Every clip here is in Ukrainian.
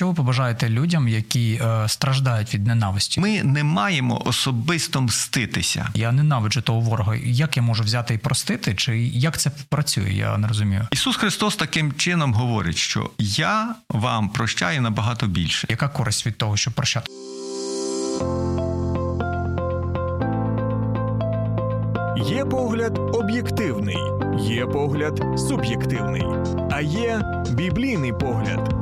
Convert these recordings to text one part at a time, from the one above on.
що ви побажаєте людям, які е, страждають від ненависті? Ми не маємо особисто мститися. Я ненавиджу того ворога. Як я можу взяти і простити? Чи як це працює? Я не розумію. Ісус Христос таким чином говорить, що я вам прощаю набагато більше. Яка користь від того, щоб прощати? Є погляд об'єктивний, є погляд суб'єктивний, а є біблійний погляд.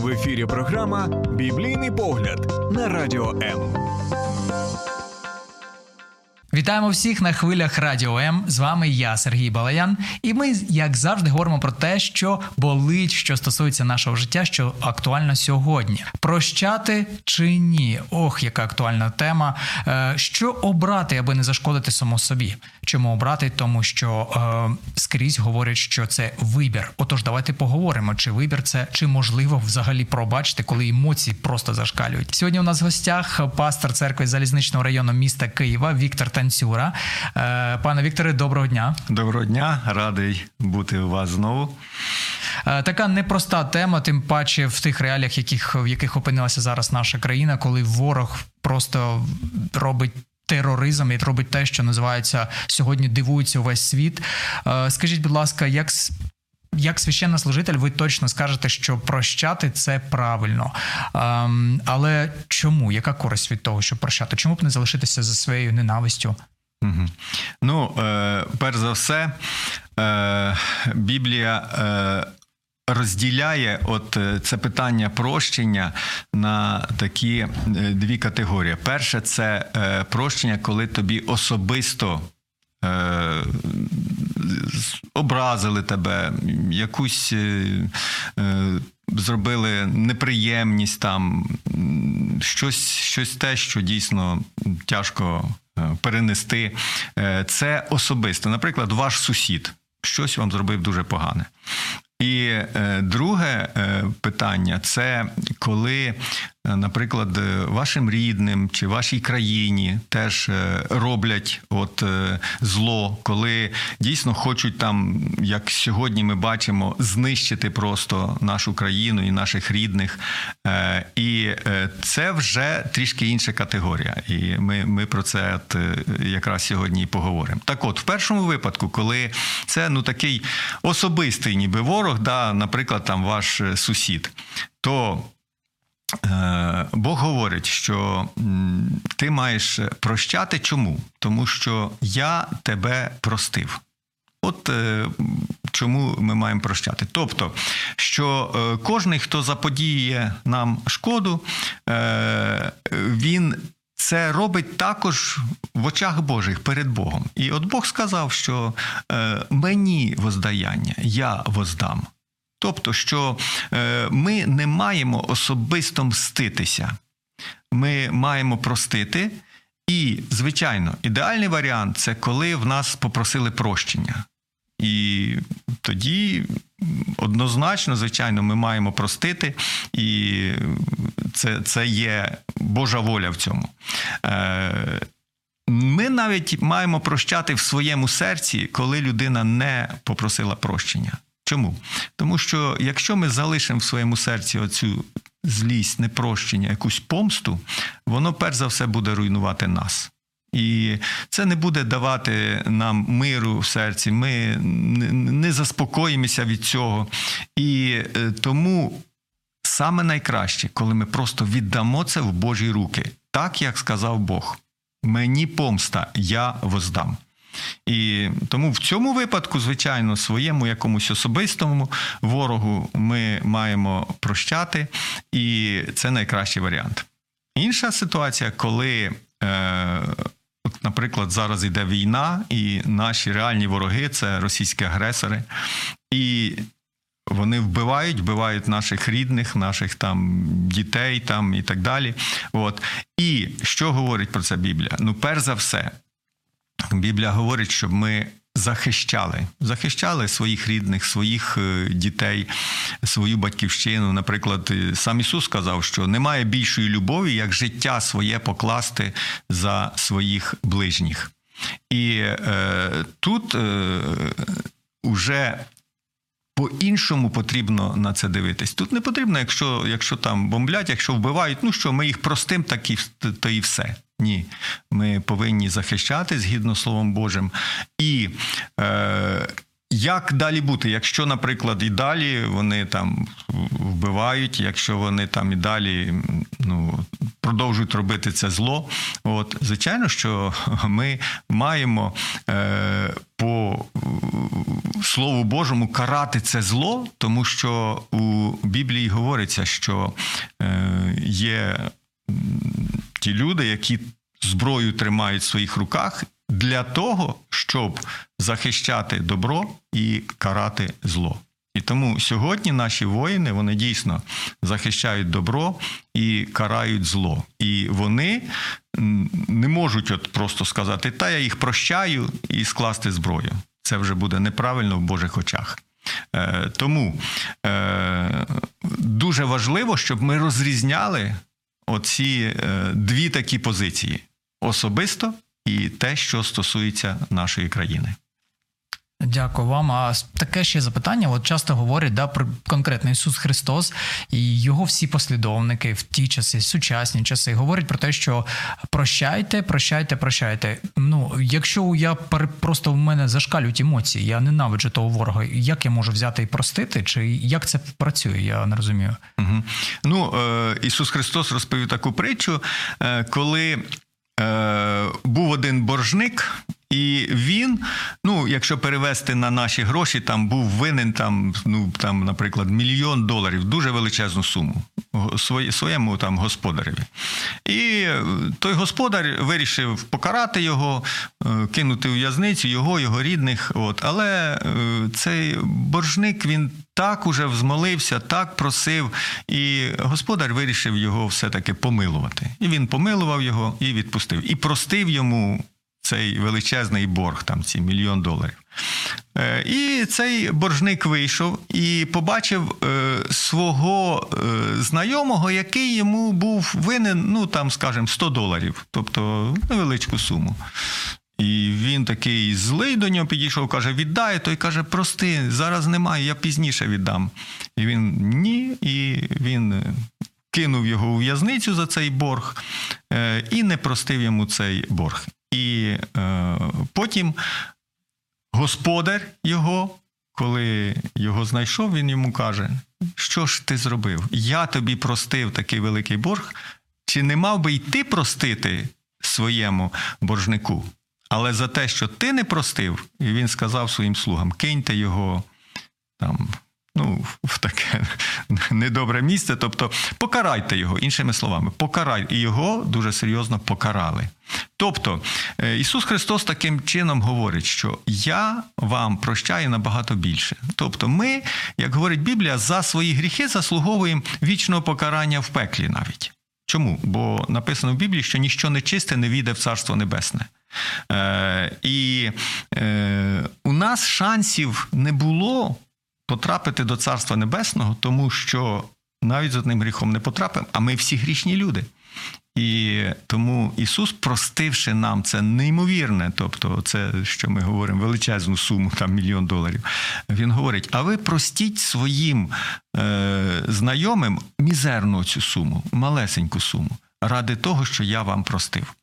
В ефірі програма Біблійний погляд на радіо М. Вітаємо всіх на хвилях Радіо М. З вами я, Сергій Балаян. І ми, як завжди, говоримо про те, що болить, що стосується нашого життя, що актуально сьогодні. Прощати чи ні? Ох, яка актуальна тема. Е, Що обрати, аби не зашкодити само собі? Чому обрати? Тому що е, скрізь говорять, що це вибір. Отож, давайте поговоримо, чи вибір це, чи можливо взагалі пробачити, коли емоції просто зашкалюють. Сьогодні у нас в гостях пастор церкви залізничного району міста Києва Віктор Танцюра. Е, Пане Вікторе, доброго дня. Доброго дня, радий бути у вас знову. Е, Така непроста тема, тим паче в тих реаліях, яких, в яких опинилася зараз наша країна, коли ворог просто робить. Тероризм і робить те, що називається сьогодні дивується увесь світ. Е, Скажіть, будь ласка, як як священнослужитель, ви точно скажете, що прощати це правильно. Ем, але чому? Яка користь від того, щоб прощати? Чому б не залишитися за своєю ненавистю? Угу. Ну, е, перш за все, е, Біблія е, розділяє от е, це питання прощення на такі е, дві категорії. Перше, це е, прощення, коли тобі особисто. Образили тебе, якусь е, зробили неприємність там, щось, щось те, що дійсно тяжко перенести. Це особисто. Наприклад, ваш сусід щось вам зробив дуже погане. І е, друге е, питання це коли, е, наприклад, вашим рідним чи вашій країні теж роблять от зло, коли дійсно хочуть там, як сьогодні ми бачимо, знищити просто нашу країну і наших рідних. І е, це вже трішки інша категорія. І ми, ми про це от, е, якраз сьогодні і поговоримо. Так от, в першому випадку, коли це ну такий особистий ніби ворог, да, наприклад, там ваш е, сусід, то Бог говорить, що ти маєш прощати чому? Тому що я тебе простив. От е, чому ми маємо прощати? Тобто, що е, кожний, хто заподіює нам шкоду, е, він це робить також в очах Божих перед Богом. І от Бог сказав, що мені воздаяння, я воздам. Тобто, що ми не маємо особисто мститися, ми маємо простити. І, звичайно, ідеальний варіант це коли в нас попросили прощення. І тоді однозначно, звичайно, ми маємо простити, і це, це є Божа воля в цьому. Е, ми навіть маємо прощати в своєму серці, коли людина не попросила прощення. Чому? Тому що якщо ми залишимо в своєму серці оцю злість, непрощення, якусь помсту, воно перш за все буде руйнувати нас. І це не буде давати нам миру в серці. Ми не- заспокоїмося від цього. І е, тому саме найкраще, коли ми просто віддамо це в Божі руки, так як сказав Бог. Мені помста, я воздам. І тому в цьому випадку, звичайно, своєму якомусь особистому ворогу ми маємо прощати, і це найкращий варіант. Інша ситуація, коли, е, от, наприклад, зараз йде війна, і наші реальні вороги це російські агресори, і вони вбивають, вбивають наших рідних, наших там дітей там і так далі. От. І що говорить про це Біблія? Ну, перш за все, Біблія говорить, щоб ми захищали, захищали своїх рідних, своїх е, дітей, свою батьківщину. Наприклад, сам Ісус сказав, що немає більшої любові, як життя своє покласти за своїх ближніх. І е, тут е, уже по-іншому потрібно на це дивитись. Тут не потрібно, якщо якщо там бомблять, якщо вбивають, ну що ми їх простим, так і то і все. Ні, ми повинні захищати згідно Словом Божим. І е, як далі бути, якщо, наприклад, і далі вони там вбивають, якщо вони там і далі ну, продовжують робити це зло, от звичайно, що ми маємо е, по Слову Божому карати це зло, тому що у Біблії говориться, що е, є ті люди, які зброю тримають в своїх руках для того, щоб захищати добро і карати зло. І тому сьогодні наші воїни вони дійсно захищають добро і карають зло. І вони не можуть от просто сказати, та я їх прощаю і скласти зброю. Це вже буде неправильно в Божих очах. Е, тому е, дуже важливо, щоб ми розрізняли оці е, дві такі позиції: особисто і те, що стосується нашої країни. Дякую вам. А таке ще запитання. От часто говорять да, про конкретно Ісус Христос і його всі послідовники в ті часи, сучасні часи, говорять про те, що прощайте, прощайте, прощайте. Ну, якщо я просто в мене зашкалюють емоції, я ненавиджу того ворога. Як я можу взяти і простити? Чи як це працює? Я не розумію. Угу. Ну, е, Ісус Христос розповів таку притчу, е, коли. Е, був один боржник, і він, ну, якщо перевести на наші гроші, там був винен там, ну там, наприклад, мільйон доларів, дуже величезну суму своєму там господареві. І той господар вирішив покарати його, е, кинути у в'язницю його, його рідних. От. Але е, цей боржник він так уже взмолився, так просив, і господар вирішив його все-таки помилувати. І він помилував його і відпустив. І простив йому цей величезний борг, там ці мільйон доларів. Е, і цей боржник вийшов і побачив е, свого е, знайомого, який йому був винен, ну там, скажімо, 100 доларів, тобто невеличку суму. І він такий злий до нього підійшов, каже: віддай, той каже, прости, зараз немає, я пізніше віддам. І він ні, і він кинув його у в'язницю за цей борг і не простив йому цей борг. І е, потім господар його, коли його знайшов, він йому каже: Що ж ти зробив? Я тобі простив такий великий борг, чи не мав би й ти простити своєму боржнику? Але за те, що ти не простив, і він сказав своїм слугам: киньте його там ну, в таке недобре місце. Тобто покарайте його, іншими словами, покарайте. І його дуже серйозно покарали. Тобто е, Ісус Христос таким чином говорить, що я вам прощаю набагато більше. Тобто, ми, як говорить Біблія, за свої гріхи заслуговуємо вічного покарання в пеклі навіть. Чому? Бо написано в Біблії, що ніщо нечисте не війде в Царство Небесне. Е, І е, у нас шансів не було потрапити до Царства Небесного, тому що навіть з одним гріхом не потрапимо, а ми всі грішні люди. І тому Ісус, простивши нам це неймовірне, тобто це, що ми говоримо, величезну суму, там мільйон доларів, Він говорить: а ви простіть своїм е, знайомим мізерну цю суму, малесеньку суму, ради того, що я вам простив.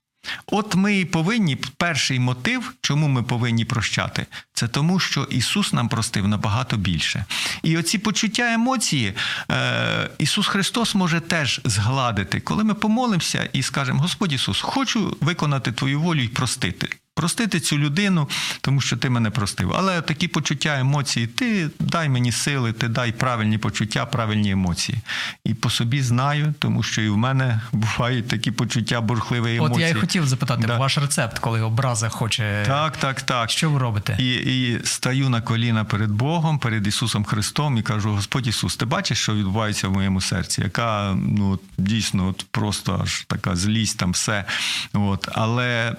От ми і повинні перший мотив, чому ми повинні прощати, це тому, що Ісус нам простив набагато більше. І оці почуття емоції е, Ісус Христос може теж згладити, коли ми помолимося і скажемо: Господь Ісус, хочу виконати Твою волю і простити простити цю людину, тому що ти мене простив. Але такі почуття, емоції, ти дай мені сили, ти дай правильні почуття, правильні емоції. І по собі знаю, тому що і в мене бувають такі почуття бурхливої емоції. От я і хотів запитати да. ваш рецепт, коли образа хоче. Так, так, так. Що ви робите? І і стаю на коліна перед Богом, перед Ісусом Христом і кажу: Господь Ісус, ти бачиш, що відбувається в моєму серці? Яка ну дійсно от просто аж така злість, там все. От, Але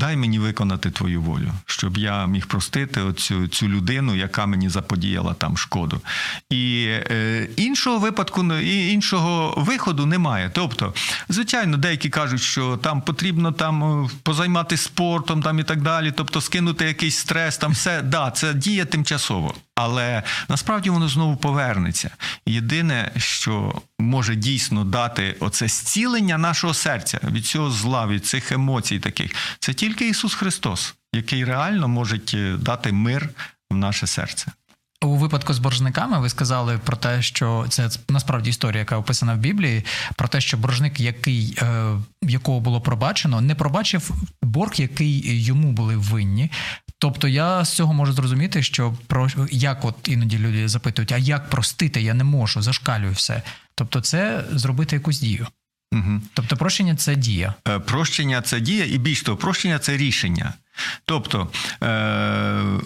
дай мені виконати твою волю, щоб я міг простити оцю цю людину, яка мені заподіяла там шкоду. І е, іншого випадку, і іншого виходу немає. Тобто, звичайно, деякі кажуть, що там потрібно там е, позайматися спортом там і так далі, тобто скинути якийсь стрес, там все, да, це діє тимчасово. Але насправді воно знову повернеться. Єдине, що може дійсно дати оце зцілення нашого серця від цього зла, від цих емоцій таких, це тільки Ісус Христос, який реально може е, дати мир в наше серце. У випадку з боржниками ви сказали про те, що це насправді історія, яка описана в Біблії, про те, що боржник, який е, якого було пробачено, не пробачив борг, який йому були винні. Тобто я з цього можу зрозуміти, що про як от іноді люди запитують, а як простити, я не можу, зашкалюю все. Тобто, це зробити якусь дію. Угу. Тобто, прощення це дія. Е, прощення це дія, і більш того, прощення це рішення. Тобто. Е-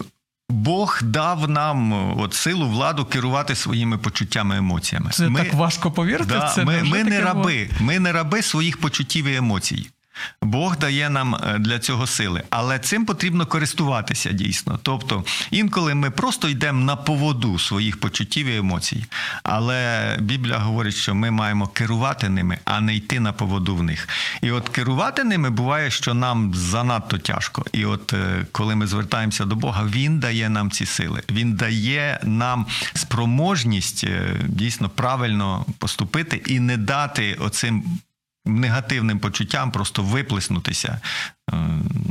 Бог дав нам от силу владу керувати своїми почуттями емоціями. Це ми, так важко повірити. Да, це Ми ми не раби, було? ми не раби своїх почуттів і емоцій. Бог дає нам е, для цього сили, але цим потрібно користуватися дійсно. Тобто, інколи ми просто йдемо на поводу своїх почуттів і емоцій. Але Біблія говорить, що ми маємо керувати ними, а не йти на поводу в них. І от керувати ними буває, що нам занадто тяжко. І от е, коли ми звертаємося до Бога, Він дає нам ці сили. Він дає нам спроможність е, дійсно правильно поступити і не дати оцим негативним почуттям просто виплеснутися е,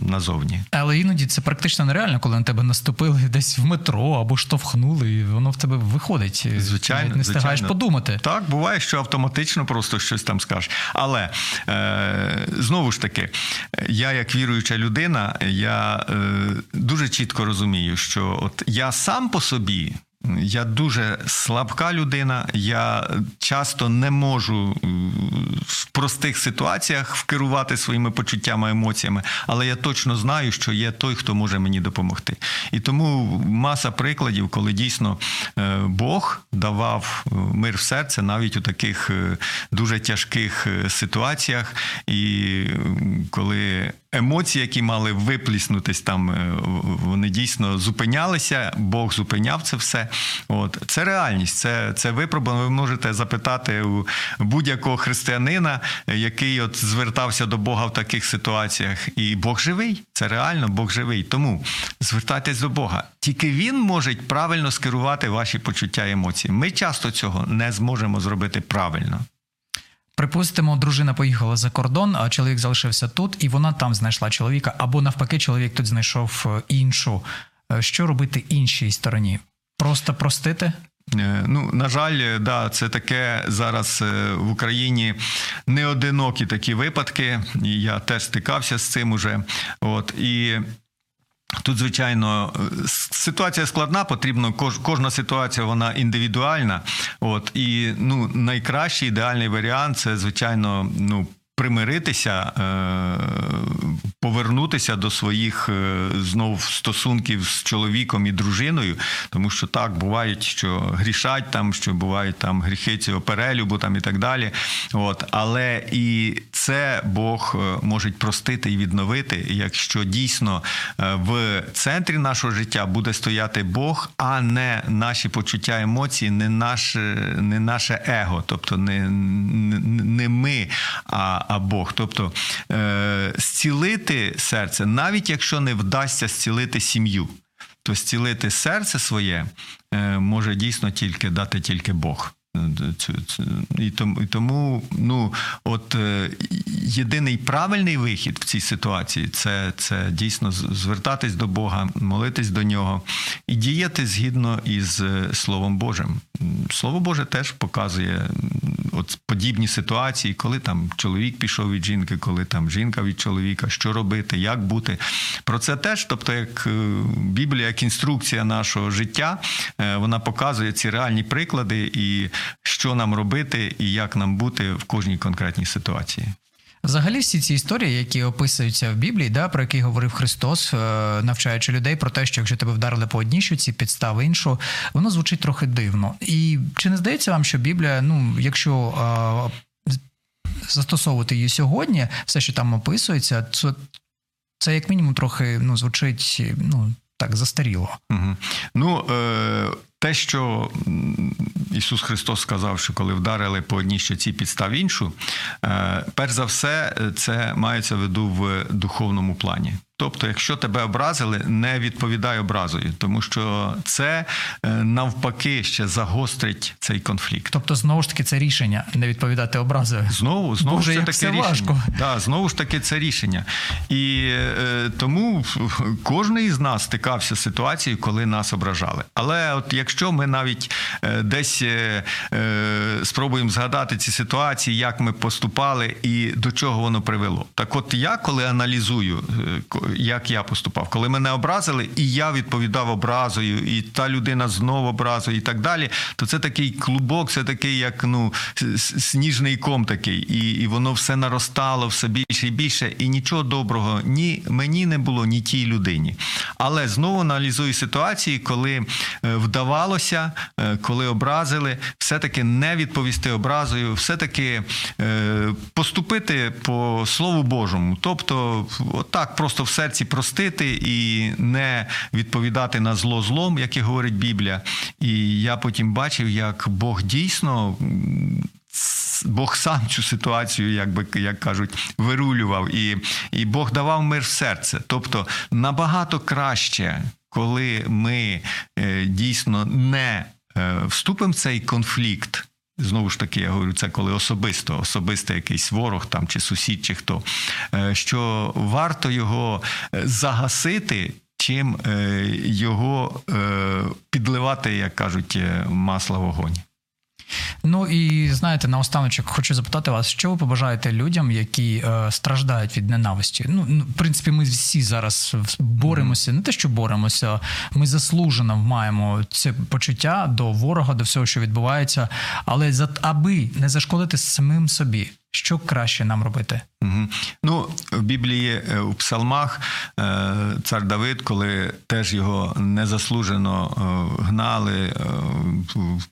назовні. Але іноді це практично нереально, коли на тебе наступили десь в метро або штовхнули, і воно в тебе виходить. Звичайно, не встигаєш подумати. Так, буває, що автоматично просто щось там скажеш. Але е, знову ж таки, я, як віруюча людина, я е, дуже чітко розумію, що от я сам по собі. Я дуже слабка людина. Я часто не можу в простих ситуаціях вкерувати своїми почуттями, емоціями, але я точно знаю, що є той, хто може мені допомогти. І тому маса прикладів, коли дійсно е, Бог давав е, мир в серце навіть у таких е, дуже тяжких ситуаціях, і коли емоції, які мали випліснутись там, вони дійсно зупинялися. Бог зупиняв це все. От це реальність, це це випробування. Ви можете запитати у будь-якого християнина, який от звертався до Бога в таких ситуаціях. І Бог живий, це реально Бог живий. Тому звертайтесь до Бога. Тільки він може правильно скерувати ваші почуття і емоції. Ми часто цього не зможемо зробити правильно. Припустимо, дружина поїхала за кордон, а чоловік залишився тут, і вона там знайшла чоловіка, або навпаки, чоловік тут знайшов е, іншу. Е, що робити іншій стороні? Просто простити? Е, ну, на жаль, да, це таке зараз в Україні неодинокі такі випадки. і Я теж стикався з цим уже. От і Тут, звичайно, ситуація складна, потрібно кожна ситуація вона індивідуальна. От і ну найкращий ідеальний варіант це звичайно ну примиритися, е, повернутися до своїх е, знов стосунків з чоловіком і дружиною, тому що так бувають, що грішать там, що бувають там гріхи цього перелюбу там і так далі. От, Але і це Бог е, може простити і відновити, якщо дійсно в центрі нашого життя буде стояти Бог, а не наші почуття емоції, не наше, не наше его, тобто не, не ми. а а Бог. Тобто е, зцілити серце, навіть якщо не вдасться зцілити сім'ю, то зцілити серце своє е, може дійсно тільки дати тільки Бог. І тому, і тому ну, от е, єдиний правильний вихід в цій ситуації це це дійсно звертатись до Бога, молитись до нього і діяти згідно із е, Словом Божим. Слово Боже теж показує от подібні ситуації, коли там чоловік пішов від жінки, коли там жінка від чоловіка, що робити, як бути. Про це теж, тобто, як е, Біблія, як інструкція нашого життя, вона показує ці реальні приклади і що нам робити і як нам бути в кожній конкретній ситуації. Взагалі, всі ці історії, які описуються в Біблії, да, про які говорив Христос, е, навчаючи людей про те, що якщо тебе вдарили по одній щоці, підстави іншу, воно звучить трохи дивно. І чи не здається вам, що Біблія, ну, якщо а, застосовувати її сьогодні, все, що там описується, то це як мінімум трохи ну, звучить ну, так застаріло. Угу. Ну, е- те, що Ісус Христос сказав, що коли вдарили по одній щоці підстав іншу, е, перш за все, це мається в виду в духовному плані. Тобто, якщо тебе образили, не відповідай образою, тому що це е, навпаки ще загострить цей конфлікт. Тобто, знову ж таки, це рішення не відповідати образою. Знову, знову Боже, ж таке все рішення. важко. Да, знову ж таки, це рішення. І е, тому кожен із нас стикався з ситуацією, коли нас ображали. Але от якщо ми навіть е, десь е, е, спробуємо згадати ці ситуації, як ми поступали і до чого воно привело. Так, от я коли аналізую, е, як я поступав, коли мене образили, і я відповідав образою, і та людина знову образою, і так далі, то це такий клубок, це такий, як ну сніжний ком такий, і, і воно все наростало все більше і більше, і нічого доброго ні мені не було, ні тій людині. Але знову аналізую ситуації, коли е, вдавалося, е, коли образили, все-таки не відповісти образою, все-таки е, поступити по Слову Божому. Тобто, отак просто в серці простити і не відповідати на зло злом, як і говорить Біблія. І я потім бачив, як Бог дійсно. Бог сам цю ситуацію, як би як кажуть, вирулював, і, і Бог давав мир в серце. Тобто набагато краще, коли ми е, дійсно не е, вступимо в цей конфлікт. Знову ж таки, я говорю, це коли особисто, особисто якийсь ворог там чи сусід, чи хто, е, що варто його е, загасити, чим е, його підливати, як кажуть, масло в вогонь. Ну і знаєте, наостаночок хочу запитати вас, що ви побажаєте людям, які е, страждають від ненависті? Ну, ну, в принципі, ми всі зараз боремося, не те, що боремося, ми заслужено маємо це почуття до ворога, до всього, що відбувається. Але за аби не зашкодити самим собі, що краще нам робити? Угу. Ну, в Біблії е, у псалмах е, цар Давид, коли теж його незаслужено е, гнали,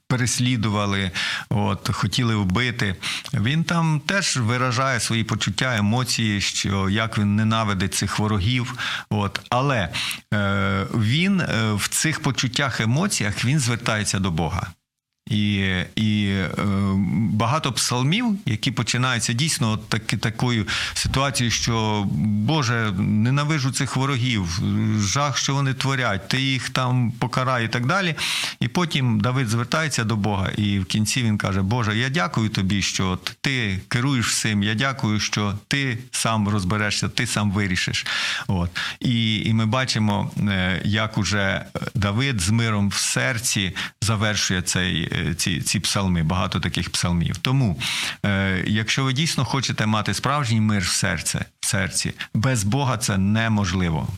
переслідували, от, хотіли вбити, він там теж виражає свої почуття, емоції, що як він ненавидить цих ворогів. От. Але він в цих почуттях, емоціях він звертається до Бога. І і е, багато псалмів, які починаються дійсно от таки, такою ситуацією, що Боже, ненавижу цих ворогів, жах, що вони творять, ти їх там покарай і так далі. І потім Давид звертається до Бога, і в кінці він каже: Боже, я дякую тобі, що от ти керуєш всім. Я дякую, що ти сам розберешся, ти сам вирішиш. От і, і ми бачимо, е, як уже Давид з миром в серці завершує цей ці ці псалми, багато таких псалмів. Тому, е, якщо ви дійсно хочете мати справжній мир в серце, в серці, без Бога це неможливо,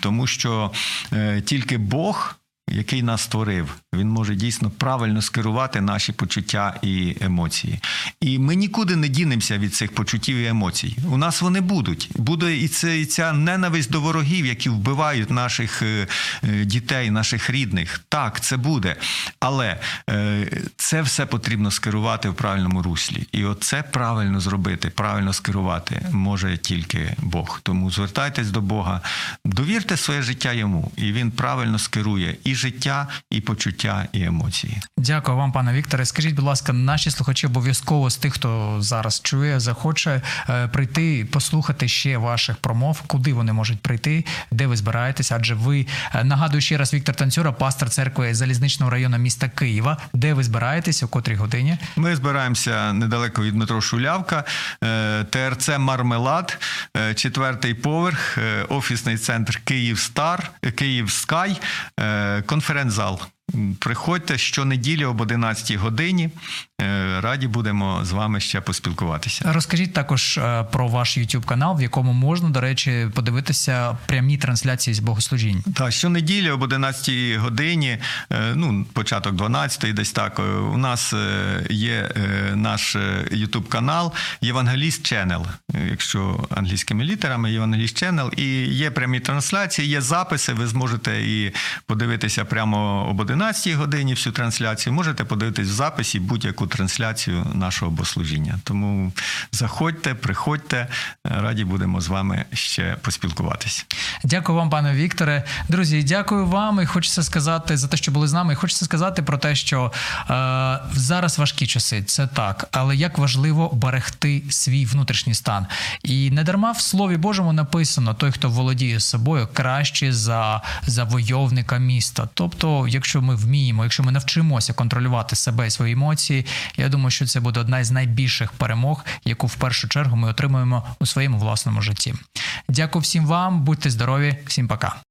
тому що е, тільки Бог. Який нас створив, він може дійсно правильно скерувати наші почуття і емоції. І ми нікуди не дінемося від цих почуттів і емоцій. У нас вони будуть. Буде і це і ця ненависть до ворогів, які вбивають наших дітей, наших рідних. Так, це буде. Але це все потрібно скерувати в правильному руслі. І оце правильно зробити, правильно скерувати може тільки Бог. Тому звертайтесь до Бога, довірте своє життя йому, і він правильно скерує і життя, і почуття, і емоції. Дякую вам, пане Вікторе. Скажіть, будь ласка, наші слухачі обов'язково з тих, хто зараз чує, захоче е, прийти, послухати ще ваших промов, куди вони можуть прийти, де ви збираєтесь? Адже ви е, нагадую ще раз Віктор Танцюра, пастор церкви залізничного району міста Києва. Де ви збираєтесь, о котрій годині? Ми збираємося недалеко від метро Шулявка, е, ТРЦ Мармелад, е, четвертий поверх, офісний центр Київ Стар, Київ Скай, конференц-зал. Приходьте щонеділі об 11 годині. Раді будемо з вами ще поспілкуватися. Розкажіть також про ваш YouTube канал, в якому можна, до речі, подивитися прямі трансляції з богослужінь. Так, щонеділі об 11 годині, ну початок 12 десь так. У нас є наш YouTube канал Євангеліст Channel, якщо англійськими літерами, Євангеліст Channel, і є прямі трансляції, є записи. Ви зможете і подивитися прямо об 11 годині всю трансляцію. Можете подивитись в записі будь-яку трансляцію нашого богослужіння. Тому заходьте, приходьте, раді будемо з вами ще поспілкуватися. Дякую вам, пане Вікторе. Друзі, дякую вам. І хочеться сказати за те, що були з нами. І хочеться сказати про те, що е, зараз важкі часи, це так, але як важливо берегти свій внутрішній стан. І не дарма в Слові Божому написано: той, хто володіє собою, краще за завойовника міста. Тобто, якщо ми вміємо, якщо ми навчимося контролювати себе і свої емоції, я думаю, що це буде одна із найбільших перемог, яку в першу чергу ми отримуємо у своєму власному житті. Дякую всім вам, будьте здорові, всім пока.